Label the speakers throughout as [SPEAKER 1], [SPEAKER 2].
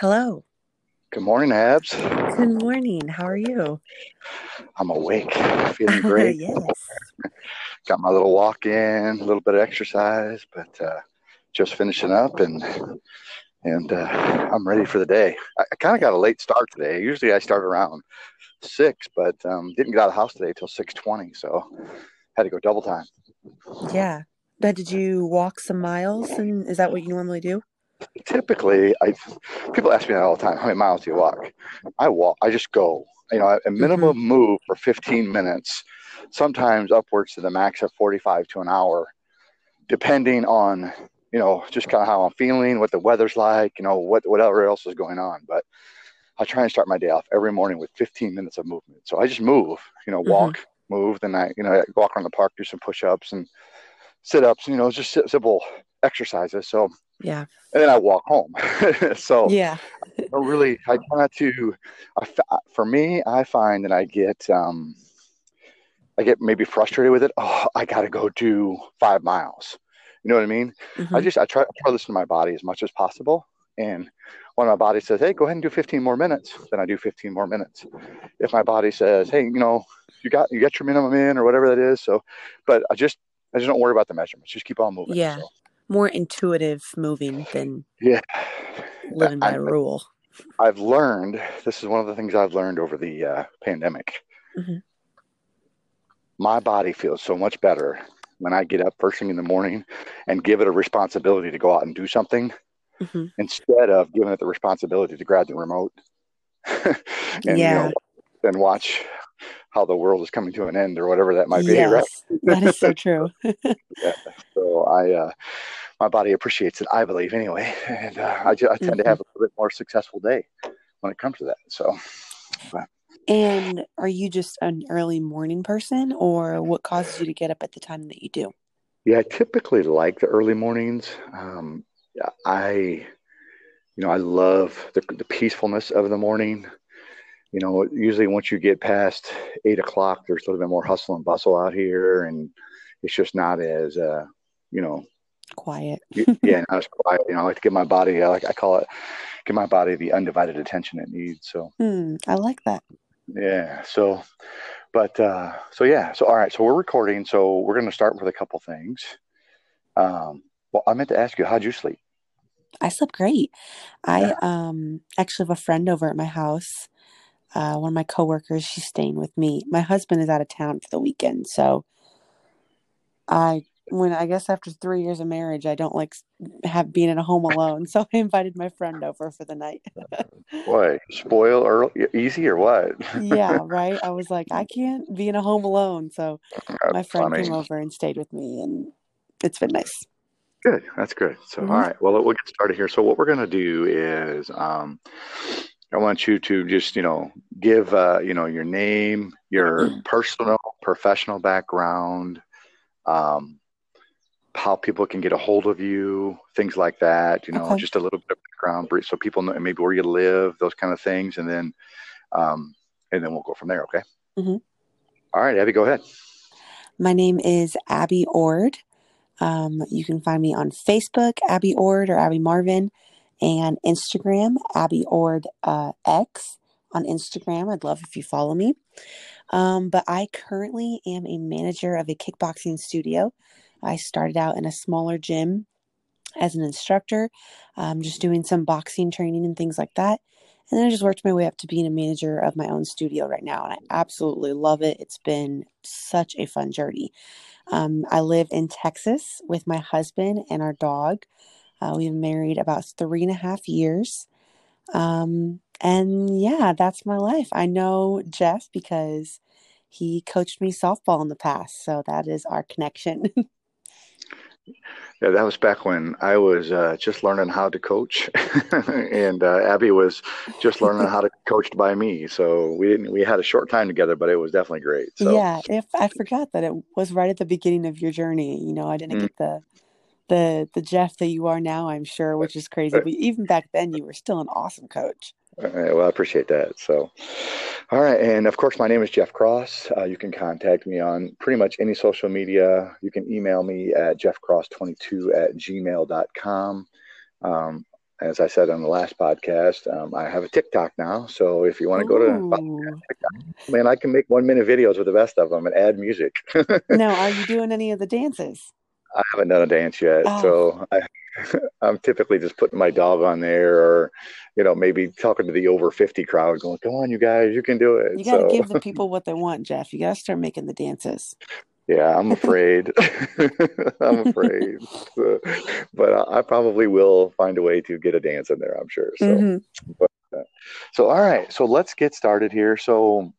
[SPEAKER 1] Hello.
[SPEAKER 2] Good morning, Abs.
[SPEAKER 1] Good morning. How are you?
[SPEAKER 2] I'm awake, feeling great.
[SPEAKER 1] yes.
[SPEAKER 2] Got my little walk in, a little bit of exercise, but uh, just finishing up and and uh, I'm ready for the day. I, I kind of got a late start today. Usually I start around six, but um, didn't get out of the house today till six twenty, so had to go double time.
[SPEAKER 1] Yeah. But did you walk some miles and is that what you normally do?
[SPEAKER 2] Typically, I people ask me that all the time. How many miles do you walk? I walk. I just go. You know, a minimum
[SPEAKER 1] Mm-hmm.
[SPEAKER 2] move for 15 minutes, sometimes upwards to the max of 45 to an hour, depending on you know just kind of how I'm feeling, what the weather's like, you know, what whatever else is going on. But I try and start my day off every morning with 15 minutes of movement. So I just move. You know, walk, move. Then I you know I walk around the park, do some push-ups and sit-ups. You know, just simple exercises. So
[SPEAKER 1] Yeah.
[SPEAKER 2] and then I walk home. so
[SPEAKER 1] Yeah.
[SPEAKER 2] I really, I try not to. I, for me, I find that I get, um, I get maybe frustrated with it. Oh, I got to go do five miles. You know what I mean? I
[SPEAKER 1] Mhm.
[SPEAKER 2] just, I try, I try to listen to my body as much as possible. And when my body says, "Hey, go ahead and do 15 more minutes," then I do 15 more minutes. If my body says, "Hey, you know, you got, you got your minimum in or whatever that is," so, but I just, I just don't worry about the measurements. Just keep on moving.
[SPEAKER 1] Yeah.
[SPEAKER 2] So,
[SPEAKER 1] More intuitive moving than
[SPEAKER 2] yeah.
[SPEAKER 1] living by
[SPEAKER 2] I-
[SPEAKER 1] rule.
[SPEAKER 2] I've learned this is one of the things I've learned over the uh, pandemic.
[SPEAKER 1] Mhm.
[SPEAKER 2] My body feels so much better when I get up first thing in the morning and give it a responsibility to go out and do something
[SPEAKER 1] hmm
[SPEAKER 2] instead of giving it the responsibility to grab the remote and you
[SPEAKER 1] Yeah.
[SPEAKER 2] know and watch how the world is coming to an end or whatever that might be. Right?
[SPEAKER 1] That is so true. yeah.
[SPEAKER 2] So I, uh, my body appreciates it, I believe, anyway, and uh, I, ju- I tend
[SPEAKER 1] Mhm.
[SPEAKER 2] to have a little bit more successful day when it comes to that. So.
[SPEAKER 1] And are you just an early morning person or what causes you to get up at the time that you do?
[SPEAKER 2] Yeah, I typically like the early mornings. Um, I, you know, I love the, the peacefulness of the morning. You know, usually once you get past eight o'clock, there's a little bit more hustle and bustle out here, and it's just not as, uh, you know,
[SPEAKER 1] Quiet.
[SPEAKER 2] yeah, I was quiet. You know, I like to give my body, I like I call it, give my body the undivided attention it needs. So
[SPEAKER 1] Hmm. I like that.
[SPEAKER 2] yeah, so, but uh, so yeah, so all right, so we're recording, so we're going to start with a couple things. Um, well, I meant to ask you, how'd you sleep?
[SPEAKER 1] I slept great. I
[SPEAKER 2] Yeah.
[SPEAKER 1] um actually have a friend over at my house. Uh, one of my coworkers, she's staying with me. My husband is out of town for the weekend, so I when I guess after three years of marriage, I don't like have being at a home alone. So I invited my friend over for the night.
[SPEAKER 2] Why spoil early, easy or what?
[SPEAKER 1] yeah, right. I was like, I can't be in a home alone. So my friend
[SPEAKER 2] funny.
[SPEAKER 1] came over and stayed with me, and it's been nice.
[SPEAKER 2] Good, that's good. So,
[SPEAKER 1] Mhm.
[SPEAKER 2] all right, well, we'll get started here. So, what we're going to do is, um, I want you to just, you know, give, uh, you know, your name, your personal, professional background, um, how people can get a hold of you, things like that. You know,
[SPEAKER 1] Okay.
[SPEAKER 2] just a little bit of background, brief, so people know maybe where you live, those kind of things, and then, um, and then we'll go from there. Okay.
[SPEAKER 1] Mhm.
[SPEAKER 2] All right, Abby, go ahead.
[SPEAKER 1] My name is Abby Ord. Um, you can find me on Facebook, Abby Ord or Abby Marvin, and Instagram, Abby Ord uh, X on Instagram. I'd love if you follow me. Um, but I currently am a manager of a kickboxing studio. I started out in a smaller gym as an instructor, um, just doing some boxing training and things like that. And then I just worked my way up to being a manager of my own studio right now. And I absolutely love it. It's been such a fun journey. Um, I live in Texas with my husband and our dog. Uh, we've been married about three and a half years. Um, and yeah, that's my life. I know Jeff because he coached me softball in the past. So that is our connection.
[SPEAKER 2] Yeah, that was back when I was uh, just learning how to coach, and uh, Abby was just learning how to coached by me. So we didn't we had a short time together, but it was definitely great. So
[SPEAKER 1] yeah, if I forgot that it was right at the beginning of your journey. You know, I didn't
[SPEAKER 2] Mm.
[SPEAKER 1] get the the the Jeff that you are now, I'm sure, which is crazy. But even back then you were still an awesome coach.
[SPEAKER 2] All right, well, I appreciate that. So, all right. And of course, my name is Jeff Cross. Uh, you can contact me on pretty much any social media. You can email me at jeffcross22 at gmail.com. Um, as I said on the last podcast, um, I have a TikTok now. So if you want to go to TikTok, man, I can make one minute videos with the best of them and add music.
[SPEAKER 1] now, are you doing any of the dances?
[SPEAKER 2] I haven't done a dance yet, oh. so I, I'm typically just putting my dog on there, or you know, maybe talking to the over fifty crowd, going, "Come on, you guys, you can do it."
[SPEAKER 1] You got to so. give the people what they want, Jeff. You got to start making the dances.
[SPEAKER 2] Yeah, I'm afraid. I'm afraid, so, but I probably will find a way to get a dance in there. I'm sure. So, mm-hmm. but, uh, so all right, so let's get started here. So,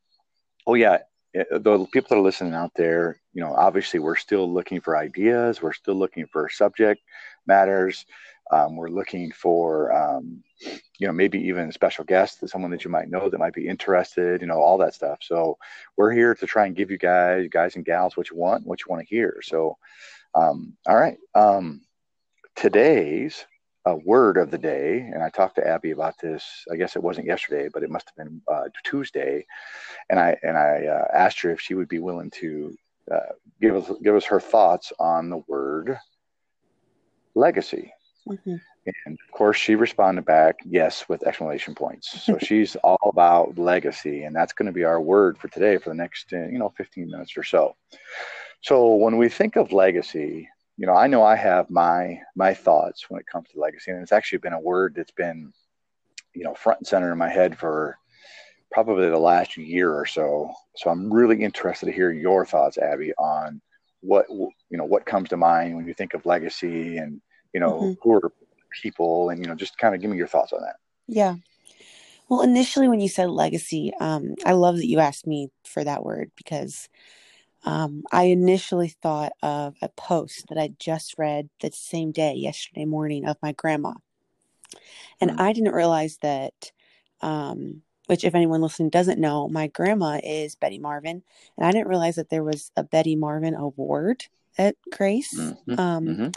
[SPEAKER 2] oh yeah, the people that are listening out there, you know, obviously we're still looking for ideas. We're still looking for subject matters. Um, we're looking for, um, you know, maybe even special guests, someone that you might know that might be interested, you know, all that stuff. So we're here to try and give you guys, guys and gals, what you want, what you want to hear. So, um, all right. Um, today's a word of the day, and I talked to Abby about this. I guess it wasn't yesterday, but it must have been uh, Tuesday, and I and I uh, asked her if she would be willing to uh, give us give us her thoughts on the word legacy. Mm-hmm. And of course, she responded back, yes, with exclamation points. So she's all about legacy, and that's going to be our word for today for the next, uh, you know, 15 minutes or so. So when we think of legacy, you know, I know I have my my thoughts when it comes to legacy, and it's actually been a word that's been, you know, front and center in my head for probably the last year or so. So I'm really interested to hear your thoughts, Abby, on what you know what comes to mind when you think of legacy, and you know mm-hmm. who are people, and you know just kind of give me your thoughts on that.
[SPEAKER 1] Yeah. Well, initially when you said legacy, um, I love that you asked me for that word because um, I initially thought of a post that I just read the same day, yesterday morning, of my grandma. And mm-hmm. I didn't realize that, um, which, if anyone listening doesn't know, my grandma is Betty Marvin. And I didn't realize that there was a Betty Marvin award at Grace. Mm-hmm. Um, mm-hmm.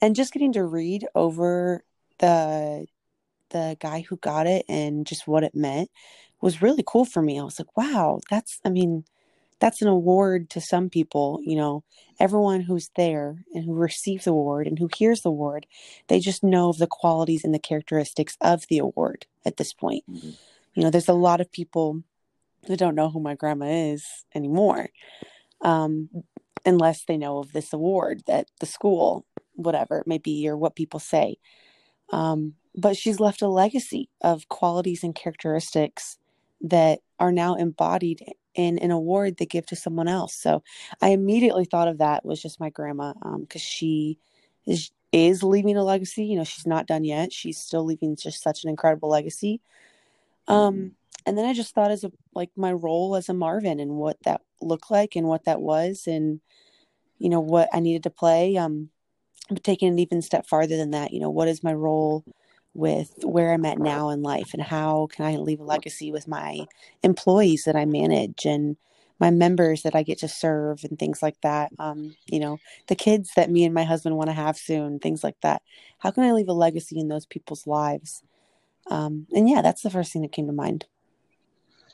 [SPEAKER 1] And just getting to read over the the guy who got it and just what it meant was really cool for me. I was like, wow, that's, I mean, that's an award to some people you know everyone who's there and who receives the award and who hears the award they just know of the qualities and the characteristics of the award at this point mm-hmm. you know there's a lot of people that don't know who my grandma is anymore um, unless they know of this award that the school whatever it may be or what people say um, but she's left a legacy of qualities and characteristics that are now embodied in an award they give to someone else. So I immediately thought of that was just my grandma because um, she is is leaving a legacy. You know, she's not done yet. She's still leaving just such an incredible legacy. Um, mm-hmm. and then I just thought as a like my role as a Marvin and what that looked like and what that was and you know what I needed to play. Um, but taking it even step farther than that, you know, what is my role with where I'm at now in life and how can I leave a legacy with my employees that I manage and my members that I get to serve and things like that. Um, you know, the kids that me and my husband want to have soon, things like that. How can I leave a legacy in those people's lives? Um, and yeah, that's the first thing that came to mind.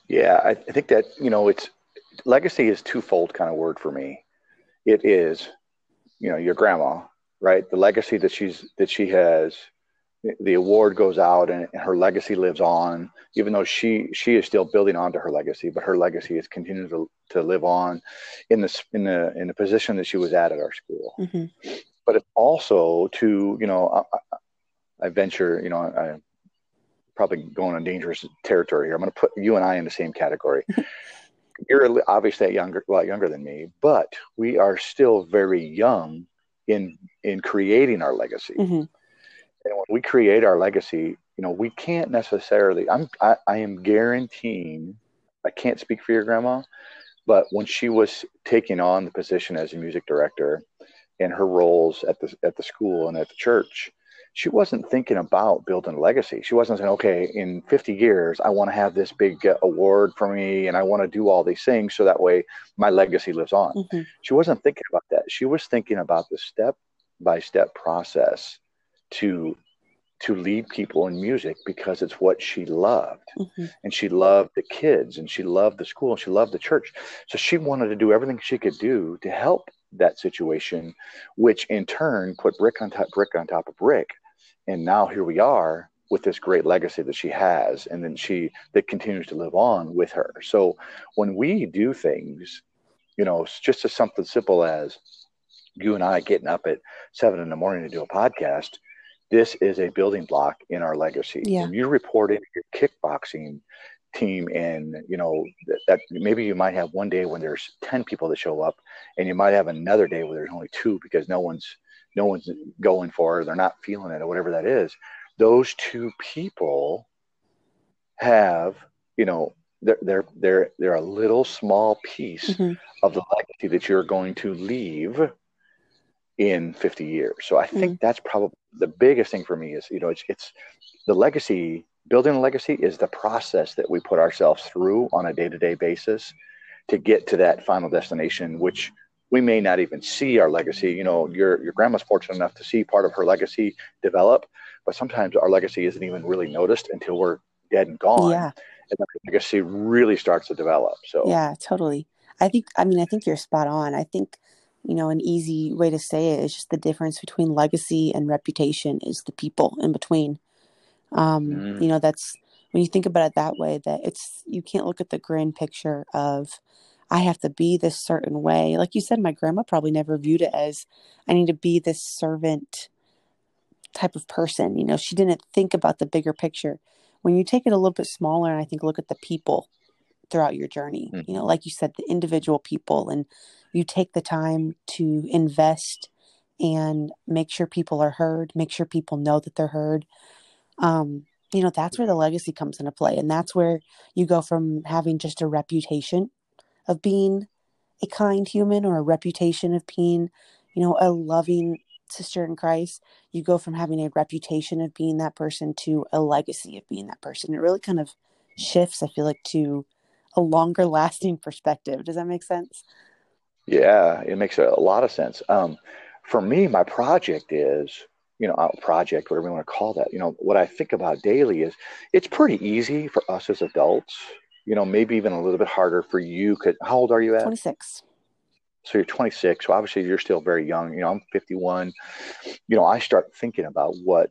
[SPEAKER 2] Yeah, I, I think that, you know, it's legacy is twofold kind of word for me. It is, you know, your grandma, right? The legacy that she's that she has the award goes out and, her legacy lives on even though she she is still building onto her legacy but her legacy is continuing to, to live on in the in the in the position that she was at at our school. Mm-hmm. but it's also to you know I, I venture you know I am probably going on dangerous territory here. I'm going to put you and i in the same category. You're obviously a younger a lot younger than me but we are still very young in in creating our legacy. Mm-hmm and when we create our legacy, you know, we can't necessarily. I'm I, I am guaranteeing. I can't speak for your grandma, but when she was taking on the position as a music director and her roles at the at the school and at the church, she wasn't thinking about building a legacy. She wasn't saying, okay, in 50 years, I want to have this big uh, award for me and I want to do all these things so that way my legacy lives on. Mm-hmm. She wasn't thinking about that. She was thinking about the step by step process to to lead people in music because it's what she loved. Mm-hmm. and she loved the kids and she loved the school and she loved the church. So she wanted to do everything she could do to help that situation which in turn put brick on top brick on top of brick. And now here we are with this great legacy that she has and then she that continues to live on with her. So when we do things you know just as something simple as you and i getting up at seven in the morning to do a podcast this is a building block in our legacy
[SPEAKER 1] Yeah.
[SPEAKER 2] when you report in your kickboxing team and you know that, that maybe you might have one day when there's 10 people that show up and you might have another day where there's only two because no one's no one's going for it or they're not feeling it or whatever that is those two people have you know they're they're they're, they're a little small piece
[SPEAKER 1] Mhm.
[SPEAKER 2] of the legacy that you're going to leave in 50 years so i think mm. that's probably the biggest thing for me is you know it's it's the legacy building a legacy is the process that we put ourselves through on a day-to-day basis to get to that final destination which we may not even see our legacy you know your your grandma's fortunate enough to see part of her legacy develop but sometimes our legacy isn't even really noticed until we're dead and gone
[SPEAKER 1] Yeah.
[SPEAKER 2] and the legacy really starts to develop so
[SPEAKER 1] Yeah, totally. I think, I mean, I think you're spot on. I think, you know, an easy way to say it is just the difference between legacy and reputation is the people in between. Um,
[SPEAKER 2] Mm.
[SPEAKER 1] you know, that's when you think about it that way, that it's, you can't look at the grand picture of, I have to be this certain way. Like you said, my grandma probably never viewed it as, I need to be this servant type of person. You know, she didn't think about the bigger picture. When you take it a little bit smaller and I think look at the people throughout your journey,
[SPEAKER 2] Mhm.
[SPEAKER 1] you know, like you said, the individual people, and you take the time to invest and make sure people are heard, make sure people know that they're heard. Um, you know, that's where the legacy comes into play. And that's where you go from having just a reputation of being a kind human or a reputation of being, you know, a loving sister in Christ. You go from having a reputation of being that person to a legacy of being that person. It really kind of shifts, I feel like, to a longer lasting perspective. Does that make sense?
[SPEAKER 2] Yeah, it makes a lot of sense. Um, for me, my project is, you know, a project, whatever you want to call that. You know, what I think about daily is it's pretty easy for us as adults. You know, maybe even a little bit harder for you. Could how old are you at?
[SPEAKER 1] 26.
[SPEAKER 2] So you're 26. So obviously you're still very young. You know, I'm 51. You know, I start thinking about what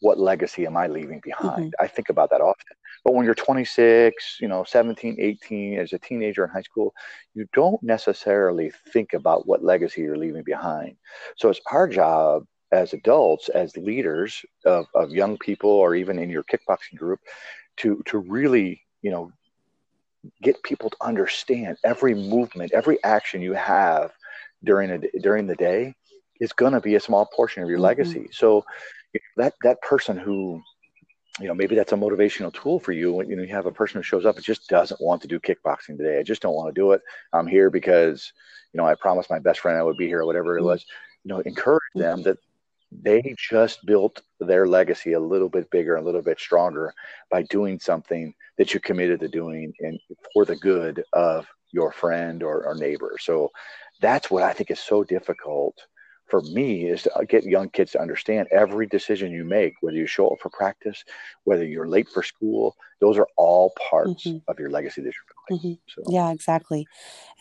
[SPEAKER 2] what legacy am I leaving behind? I think about that often. But when you're 26, you know, 17, 18, as a teenager in high school, you don't necessarily think about what legacy you're leaving behind. So it's our job as adults, as leaders of, of young people, or even in your kickboxing group, to to really, you know, get people to understand every movement, every action you have during a during the day is going to be a small portion of your
[SPEAKER 1] Mhm.
[SPEAKER 2] legacy. So that that person who you know maybe that's a motivational tool for you when you, know, you have a person who shows up and just doesn't want to do kickboxing today. I just don't want to do it. I'm here because you know i promised my best friend i would be here or whatever it
[SPEAKER 1] Mhm.
[SPEAKER 2] was. You know encourage them that they just built their legacy a little bit bigger a little bit stronger by doing something that you committed to doing and for the good of your friend or, or neighbor. So that's what i think is so difficult for me is to get young kids to understand every decision you make, whether you show up for practice, whether you're late for school, those are all parts
[SPEAKER 1] Mhm.
[SPEAKER 2] of your legacy that you're building. So
[SPEAKER 1] Yeah, exactly.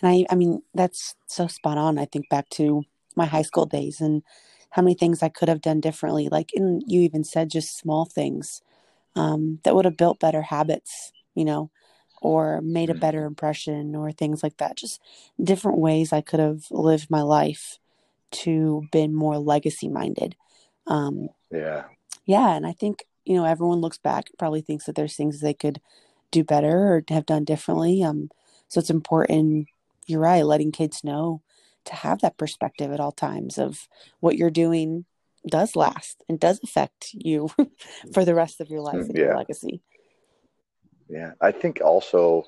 [SPEAKER 1] And I, I mean, that's so spot on. I think back to my high school days and how many things I could have done differently. Like, and you even said just small things um, that would have built better habits, you know, or made a
[SPEAKER 2] Mhm.
[SPEAKER 1] better impression or things like that. Just different ways I could have lived my life to been more legacy minded. Um,
[SPEAKER 2] yeah,
[SPEAKER 1] yeah, and I think, you know, everyone looks back, probably thinks that there's things they could do better or have done differently. Um, so it's important, you're right, letting kids know to have that perspective at all times of what you're doing does last and does affect you for the rest of your life and your
[SPEAKER 2] Yeah.
[SPEAKER 1] legacy.
[SPEAKER 2] yeah. I think also,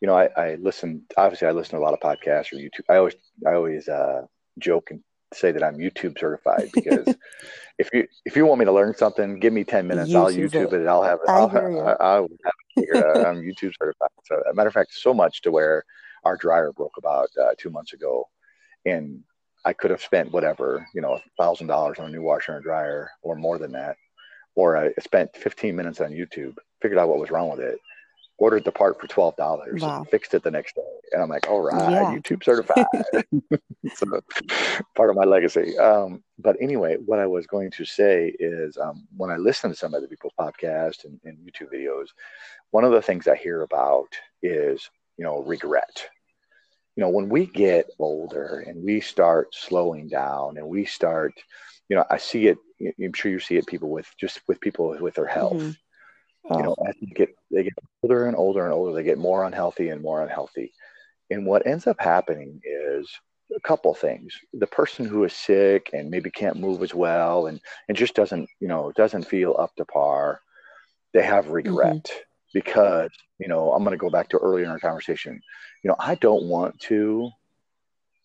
[SPEAKER 2] you know, I, I listen. Obviously, I listen to a lot of podcasts or YouTube. I always, I always uh, joke and say that I'm YouTube certified because if you if you want me to learn something, give me ten minutes. I'll
[SPEAKER 1] YouTube it.
[SPEAKER 2] it. I'll have it. I'll. I, will have it figured out. I'm YouTube certified. So, a matter of fact, so much to where our dryer broke about uh, two months ago, and I could have spent whatever you know, thousand dollars on a new washer and dryer, or more than that, or I spent 15 minutes on YouTube, figured out what was wrong with it, ordered the part for twelve dollars,
[SPEAKER 1] Wow.
[SPEAKER 2] fixed it the next day, and I'm like, all right,
[SPEAKER 1] Yeah.
[SPEAKER 2] YouTube certified. so part of my legacy. Um, but anyway, what I was going to say is um, when I listen to some other people's podcasts and, and YouTube videos, one of the things I hear about is you know regret. You know, when we get older and we start slowing down and we start, you know, I see it. I'm sure you see it. People with just with people with their health
[SPEAKER 1] Mhm.
[SPEAKER 2] You oh. know
[SPEAKER 1] Oh,
[SPEAKER 2] as they get they get older and older and older they get more unhealthy and more unhealthy. And what ends up happening is a couple things. The person who is sick and maybe can't move as well and and just doesn't you know doesn't feel up to par they have mm-hmm. regret because you know i'm going to go back to earlier in our conversation. You know i don't want to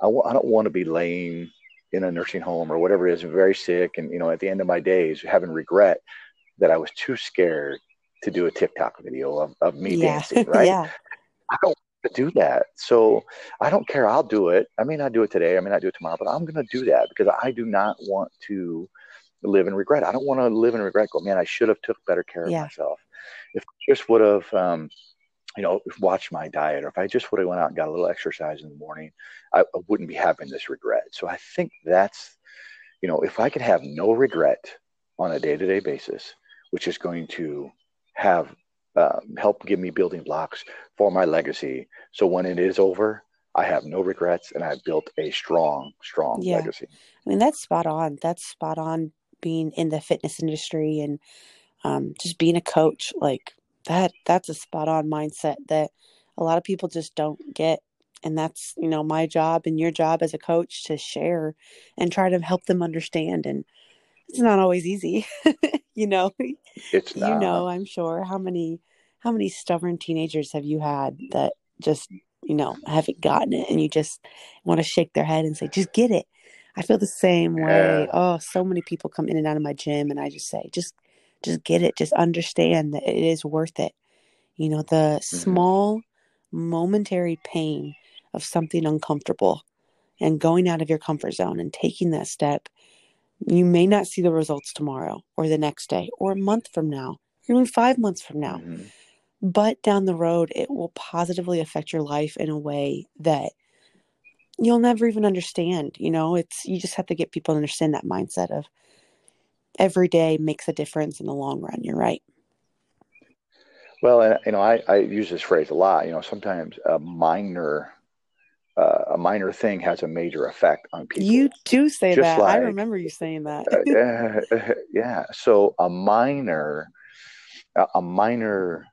[SPEAKER 2] I w- I don't want to be laying in a nursing home or whatever it is very sick and you know at the end of my days having regret that i was too scared to do a tiktok video of, of me
[SPEAKER 1] yeah.
[SPEAKER 2] dancing right?
[SPEAKER 1] Yeah.
[SPEAKER 2] i don't want to do that. So i don't care. I'll do it. I may not do it today. I may not do it tomorrow but i'm going to do that because i do not want to live in regret. I don't want to live in regret go man i should have took better care of
[SPEAKER 1] Yeah.
[SPEAKER 2] myself. If i just would have um, you know watched my diet or if i just would have went out and got a little exercise in the morning I, I wouldn't be having this regret. So i think that's you know if i could have no regret on a day-to-day basis which is going to have um, help give me building blocks for my legacy so when it is over i have no regrets and i've built a strong strong
[SPEAKER 1] Yeah.
[SPEAKER 2] legacy
[SPEAKER 1] I mean, that's spot on. That's spot on being in the fitness industry and um, just being a coach. Like that, that's a spot on mindset that a lot of people just don't get. And that's, you know, my job and your job as a coach to share and try to help them understand. And it's not always easy, you know.
[SPEAKER 2] it's
[SPEAKER 1] you know i'm sure how many how many stubborn teenagers have you had that just you know haven't gotten it and you just want to shake their head and say just get it i feel the same way
[SPEAKER 2] Yeah.
[SPEAKER 1] oh so many people come in and out of my gym and i just say just just get it just understand that it is worth it you know the
[SPEAKER 2] Mhm.
[SPEAKER 1] small momentary pain of something uncomfortable and going out of your comfort zone and taking that step you may not see the results tomorrow or the next day or a month from now, or even five months from now.
[SPEAKER 2] Mhm.
[SPEAKER 1] But down the road, it will positively affect your life in a way that you'll never even understand. You know, it's you just have to get people to understand that mindset of every day makes a difference in the long run. You're right.
[SPEAKER 2] Well, and, you know, I, I use this phrase a lot. You know, sometimes a minor uh, a minor thing has a major effect on people.
[SPEAKER 1] You do say
[SPEAKER 2] Just
[SPEAKER 1] that. I remember you saying that.
[SPEAKER 2] uh, yeah. So a minor a a minor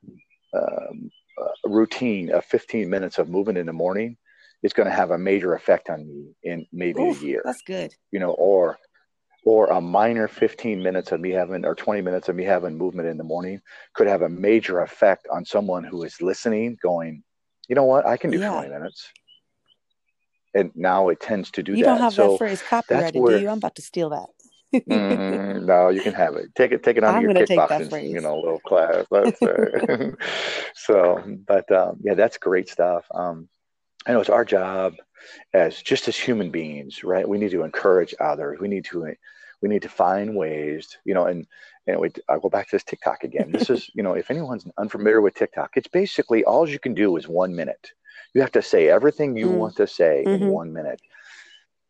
[SPEAKER 2] um, uh, routine of 15 minutes of movement in the morning is going to have a major effect on me in maybe
[SPEAKER 1] Oof,
[SPEAKER 2] a year.
[SPEAKER 1] that's good.
[SPEAKER 2] You know, or or a minor 15 minutes of me having or 20 minutes of me having movement in the morning could have a major effect on someone who is listening going you know what i can do
[SPEAKER 1] Yeah.
[SPEAKER 2] 20 minutes and now it tends to do
[SPEAKER 1] You
[SPEAKER 2] that.
[SPEAKER 1] You don't have
[SPEAKER 2] so
[SPEAKER 1] that phrase copyrighted, do you? I'm about to steal that.
[SPEAKER 2] mm, no you can have it. Take it take it on
[SPEAKER 1] I'm
[SPEAKER 2] your
[SPEAKER 1] gonna take that
[SPEAKER 2] kickboxing you know little class so but um, yeah that's great stuff. Um, i know it's our job as just as human beings right? We need to encourage others. We need to we need to find ways you know and and we, i go back to this tiktok again. This is you know if anyone's unfamiliar with tiktok it's basically all you can do is one minute you have to say everything you
[SPEAKER 1] Mm.
[SPEAKER 2] want to say in
[SPEAKER 1] Mhm.
[SPEAKER 2] one minute.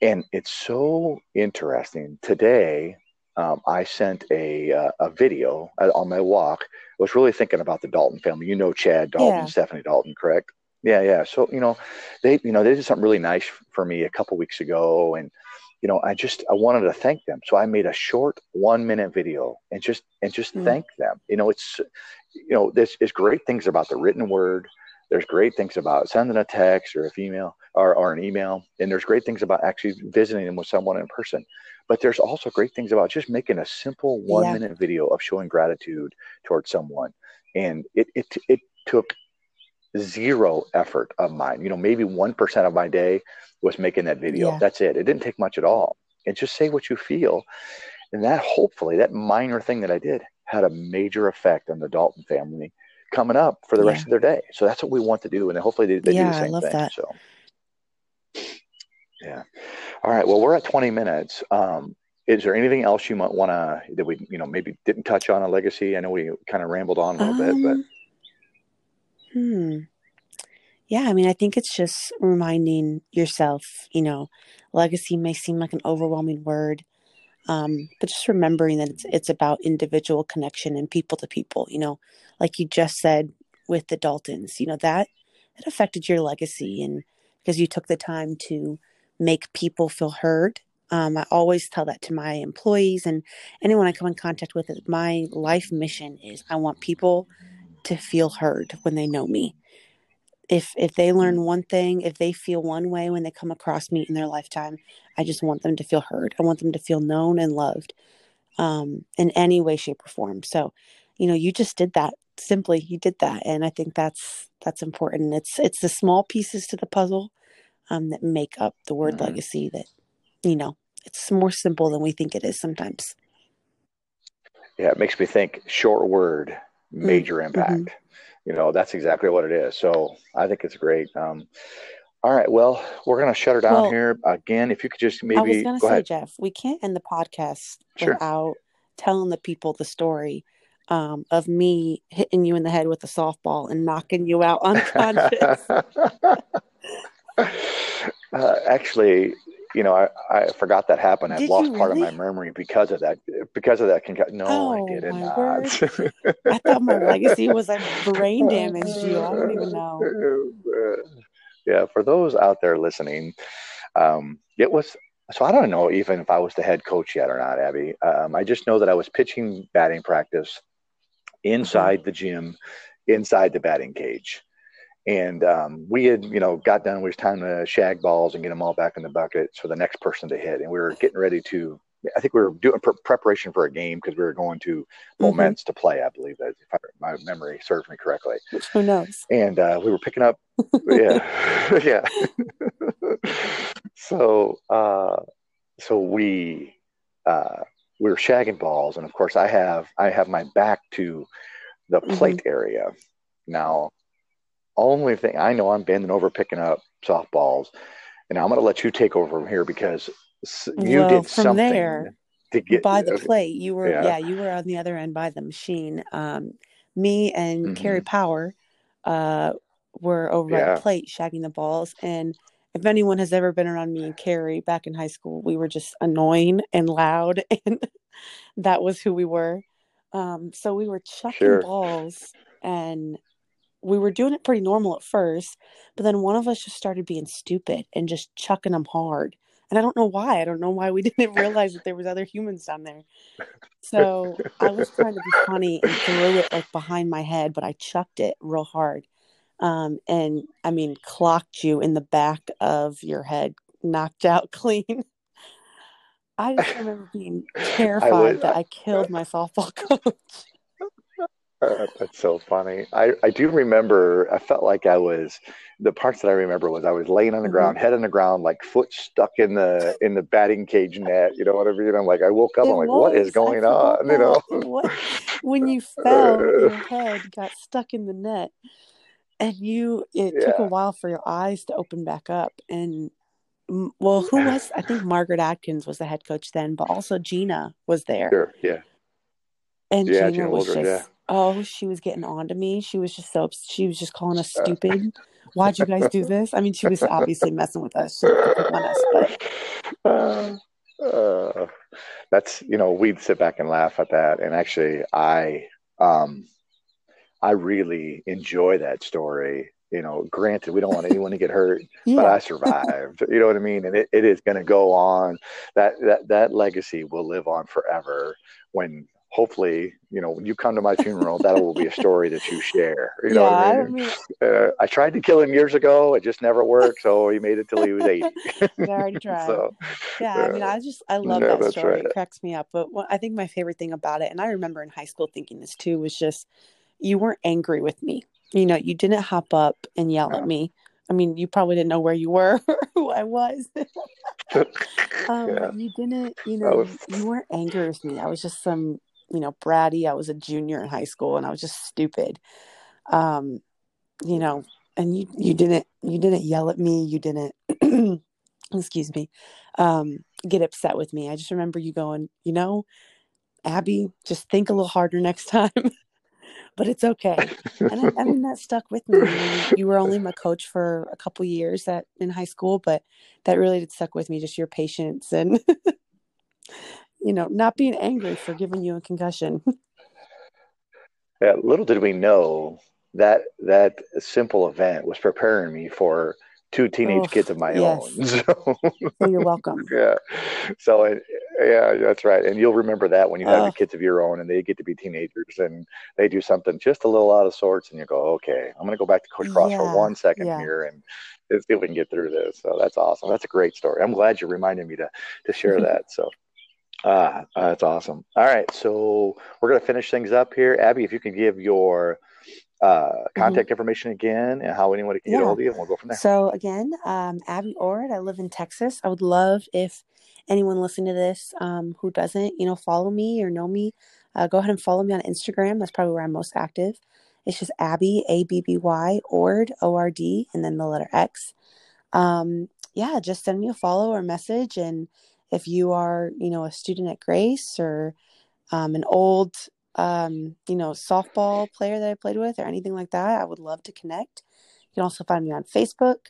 [SPEAKER 2] And it's so interesting. Today um, i sent a uh, a video uh, on my walk. I was really thinking about the dalton family. You know chad dalton
[SPEAKER 1] Yeah.
[SPEAKER 2] stephanie dalton correct? Yeah yeah. So you know they you know they did something really nice for me a couple weeks ago. And you know i just i wanted to thank them. So i made a short one minute video and just and just
[SPEAKER 1] Mm.
[SPEAKER 2] thank them. You know it's you know there's, there's great things about the written word there's great things about sending a text or a female or, or an email and there's great things about actually visiting them with someone in person. But there's also great things about just making a simple one
[SPEAKER 1] Yeah.
[SPEAKER 2] minute video of showing gratitude towards someone. And it, it it took zero effort of mine. You know maybe 1% of my day was making that video.
[SPEAKER 1] Yeah.
[SPEAKER 2] that's it. It didn't take much at all. And just say what you feel. And that hopefully that minor thing that i did had a major effect on the dalton family coming up for the rest of their day. So that's what we want to do and hopefully they, they do
[SPEAKER 1] Yeah,
[SPEAKER 2] the
[SPEAKER 1] I
[SPEAKER 2] same
[SPEAKER 1] love
[SPEAKER 2] thing
[SPEAKER 1] that.
[SPEAKER 2] so. Yeah. All right well we're at 20 minutes. Um is there anything else you might want to that we you know maybe didn't touch on a legacy? I know we kind of rambled on a little bit but
[SPEAKER 1] Um, Hmm. Yeah, I mean, I think it's just reminding yourself, you know, legacy may seem like an overwhelming word, um, but just remembering that it's, it's about individual connection and people to people, you know, like you just said with the Daltons, you know, that, that affected your legacy and because you took the time to make people feel heard. Um, I always tell that to my employees and anyone I come in contact with. My life mission is I want people to feel heard when they know me if if they learn mm. one thing if they feel one way when they come across me in their lifetime i just want them to feel heard i want them to feel known and loved um, in any way shape or form so you know you just did that simply you did that and i think that's that's important it's it's the small pieces to the puzzle um, that make up the word mm-hmm. legacy that you know it's more simple than we think it is sometimes
[SPEAKER 2] yeah it makes me think short word major mm-hmm. impact mm-hmm you know that's exactly what it is so i think it's great um, all right well we're going to shut her down well, here again if you could just maybe
[SPEAKER 1] i was going to say ahead. jeff we can't end the podcast sure. without telling the people the story um, of me hitting you in the head with a softball and knocking you out unconscious
[SPEAKER 2] uh, actually you know, I, I forgot that happened. I've lost part of my memory because of that. Because of that concussion. No, oh, I did not.
[SPEAKER 1] I thought my legacy was like brain damaged you. I don't even know.
[SPEAKER 2] Yeah, for those out there listening, um, it was. So I don't know even if I was the head coach yet or not, Abby. Um, I just know that I was pitching batting practice inside mm-hmm. the gym, inside the batting cage and um, we had, you know, got done. It was time to shag balls and get them all back in the buckets for the next person to hit. And we were getting ready to. I think we were doing pre- preparation for a game because we were going to mm-hmm. Moments to play. I believe that if I, my memory serves me correctly.
[SPEAKER 1] Who knows?
[SPEAKER 2] And uh, we were picking up. yeah, yeah. so, uh, so we uh, we were shagging balls, and of course, I have I have my back to the mm-hmm. plate mm-hmm. area. Now, only thing I know I'm bending over picking up softballs, and I'm going to let you take over from here because you well, did something there, to get
[SPEAKER 1] by the plate. You were yeah. yeah. you were on the other end by the machine. Um, me and mm-hmm. Carrie Power uh, were over yeah. by the plate shagging the balls, and if anyone has ever been around me and Carrie back in high school, we were just annoying and loud, and that was who we were. Um, so we were chucking sure. balls and we were doing it pretty normal at first, but then one of us just started being stupid and just chucking them hard. And I don't know why. I don't know why we didn't realize that there was other humans down there. So I was trying to be funny and threw it like behind my head, but I chucked it real hard. Um, and I mean, clocked you in the back of your head, knocked out clean. I just remember being terrified I that I killed my softball coach.
[SPEAKER 2] Uh, that's so funny. I, I do remember, I felt like I was, the parts that I remember was I was laying on the mm-hmm. ground, head on the ground, like foot stuck in the, in the batting cage net, you know whatever, I mean? I'm like, I woke up, it I'm like, was. what is going on? You know,
[SPEAKER 1] what, when you fell, your head got stuck in the net and you, it yeah. took a while for your eyes to open back up. And well, who was, I think Margaret Atkins was the head coach then, but also Gina was there.
[SPEAKER 2] Sure. Yeah.
[SPEAKER 1] And yeah, Gina, Gina was just, yeah oh, she was getting on to me. She was just so she was just calling us stupid. Why'd you guys do this? I mean, she was obviously messing with us. She on us, but
[SPEAKER 2] uh, uh, that's you know we'd sit back and laugh at that. And actually, I um, I really enjoy that story. You know, granted, we don't want anyone to get hurt, yeah. but I survived. You know what I mean? And it, it is going to go on. That that that legacy will live on forever when hopefully, you know, when you come to my funeral, that will be a story that you share. You know yeah, I, mean? I, mean, uh, I tried to kill him years ago. It just never worked. So he made it till he was 80.
[SPEAKER 1] I already tried. so, yeah, uh, I mean, I just, I love that story. Right. It cracks me up. But what, I think my favorite thing about it, and I remember in high school thinking this too, was just you weren't angry with me. You know, you didn't hop up and yell yeah. at me. I mean, you probably didn't know where you were or who I was. um, yeah. You didn't, you know, was... you weren't angry with me. I was just some you know, bratty. I was a junior in high school and I was just stupid. Um, you know, and you you didn't you didn't yell at me, you didn't excuse me, um, get upset with me. I just remember you going, you know, Abby, just think a little harder next time. but it's okay. And I, I mean, that stuck with me. You, you, were only my coach for a couple years at in high school, but that really did stuck with me. Just your patience and you know, not being angry for giving you a concussion.
[SPEAKER 2] yeah, little did we know that that simple event was preparing me for two teenage oh, kids of my yes. own. So
[SPEAKER 1] well, you're welcome.
[SPEAKER 2] yeah. So it, yeah, that's right. And you'll remember that when you have uh, kids of your own and they get to be teenagers and they do something just a little out of sorts, and you go, okay, I'm going to go back to Coach Cross yeah, for one second yeah. here and see if we can get through this. So that's awesome. That's a great story. I'm glad you reminded me to to share that. So. Ah, uh, that's awesome. All right, so we're going to finish things up here. Abby, if you can give your uh, mm-hmm. contact mm-hmm. information again and how anyone can yeah. get a hold of you, and we'll go from there.
[SPEAKER 1] So again, um, Abby Ord. I live in Texas. I would love if anyone listening to this um, who doesn't, you know, follow me or know me, uh, go ahead and follow me on Instagram. That's probably where I'm most active. It's just Abby A B B Y Ord O R D and then the letter X. Um, yeah, just send me a follow or message, and if you are, you know, a student at Grace or um, an old um, you know, softball player that I played with or anything like that, I would love to connect. You can also find me on Facebook.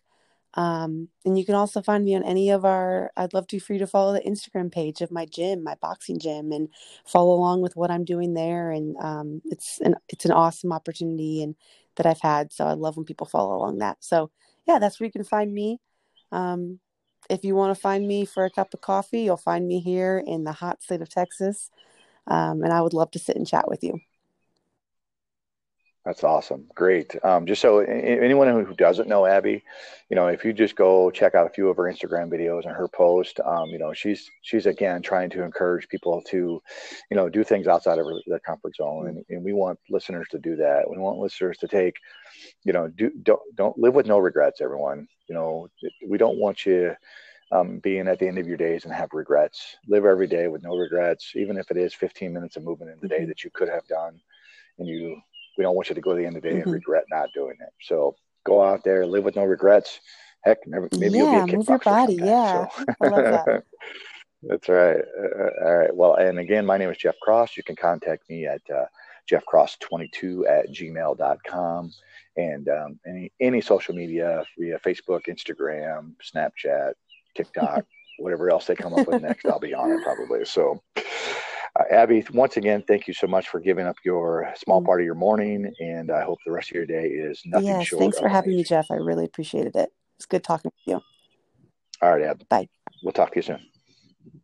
[SPEAKER 1] Um, and you can also find me on any of our, I'd love to for you to follow the Instagram page of my gym, my boxing gym, and follow along with what I'm doing there. And um, it's an, it's an awesome opportunity and that I've had. So I love when people follow along that. So yeah, that's where you can find me. Um, if you want to find me for a cup of coffee, you'll find me here in the hot state of Texas. Um, and I would love to sit and chat with you.
[SPEAKER 2] That's awesome. Great. Um, just so anyone who doesn't know Abby, you know, if you just go check out a few of her Instagram videos and her post, um, you know, she's she's again trying to encourage people to, you know, do things outside of their comfort zone, and, and we want listeners to do that. We want listeners to take, you know, do don't don't live with no regrets. Everyone, you know, we don't want you um, being at the end of your days and have regrets. Live every day with no regrets, even if it is 15 minutes of movement in the day mm-hmm. that you could have done. And you, we don't want you to go to the end of the day mm-hmm. and regret not doing it. So go out there, live with no regrets. Heck, maybe yeah, you'll be a move your body. Yeah, so. I love that. That's right. Uh, all right. Well, and again, my name is Jeff Cross. You can contact me at uh, jeffcross22 at gmail.com and um, any any social media via Facebook, Instagram, Snapchat, TikTok, whatever else they come up with next, I'll be on it probably. So, uh, Abby, once again, thank you so much for giving up your small part of your morning, and I hope the rest of your day is nothing yes, short.
[SPEAKER 1] Thanks for having me, Jeff. I really appreciated it. It's good talking with you.
[SPEAKER 2] All right, Ab.
[SPEAKER 1] Bye.
[SPEAKER 2] We'll talk to you soon.